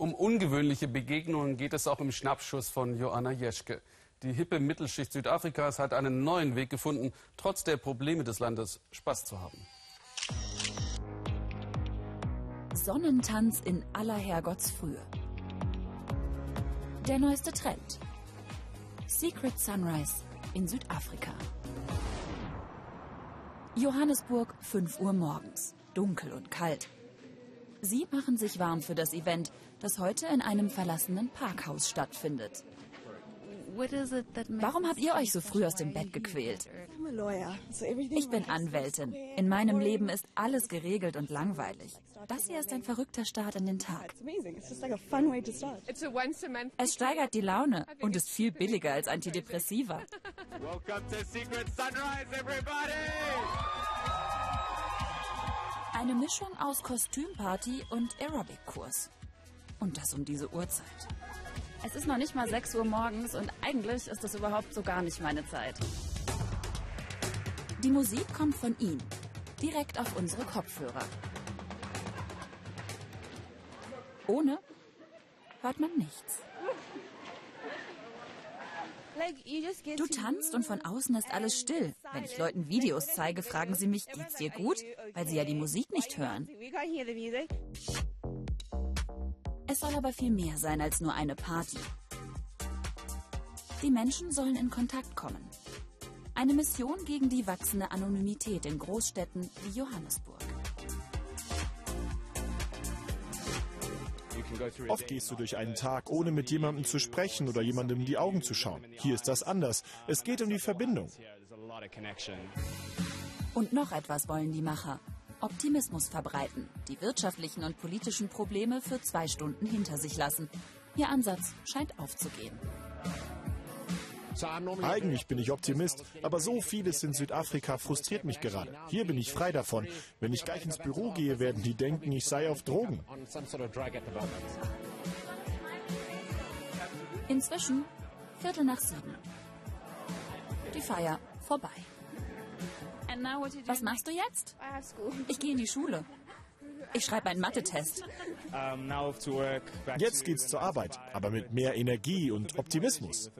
Um ungewöhnliche Begegnungen geht es auch im Schnappschuss von Joanna Jeschke. Die hippe Mittelschicht Südafrikas hat einen neuen Weg gefunden, trotz der Probleme des Landes Spaß zu haben. Sonnentanz in aller Herrgottsfrühe. Der neueste Trend. Secret Sunrise in Südafrika. Johannesburg, 5 Uhr morgens. Dunkel und kalt. Sie machen sich warm für das Event, das heute in einem verlassenen Parkhaus stattfindet. Warum habt ihr euch so früh aus dem Bett gequält? Ich bin Anwältin. In meinem Leben ist alles geregelt und langweilig. Das hier ist ein verrückter Start in den Tag. Es steigert die Laune und ist viel billiger als Antidepressiva. Eine Mischung aus Kostümparty und Aerobic-Kurs. Und das um diese Uhrzeit. Es ist noch nicht mal 6 Uhr morgens und eigentlich ist das überhaupt so gar nicht meine Zeit. Die Musik kommt von ihm, direkt auf unsere Kopfhörer. Ohne hört man nichts. Du tanzt und von außen ist alles still. Wenn ich Leuten Videos zeige, fragen sie mich, geht's dir gut? Weil sie ja die Musik nicht hören. Es soll aber viel mehr sein als nur eine Party. Die Menschen sollen in Kontakt kommen. Eine Mission gegen die wachsende Anonymität in Großstädten wie Johannesburg. Oft gehst du durch einen Tag, ohne mit jemandem zu sprechen oder jemandem in die Augen zu schauen. Hier ist das anders. Es geht um die Verbindung. Und noch etwas wollen die Macher. Optimismus verbreiten, die wirtschaftlichen und politischen Probleme für zwei Stunden hinter sich lassen. Ihr Ansatz scheint aufzugehen. Eigentlich bin ich Optimist, aber so vieles in Südafrika frustriert mich gerade. Hier bin ich frei davon. Wenn ich gleich ins Büro gehe, werden die denken, ich sei auf Drogen. Inzwischen Viertel nach sieben. Die Feier vorbei. Was machst du jetzt? Ich gehe in die Schule. Ich schreibe einen Mathe-Test. Jetzt geht's zur Arbeit, aber mit mehr Energie und Optimismus.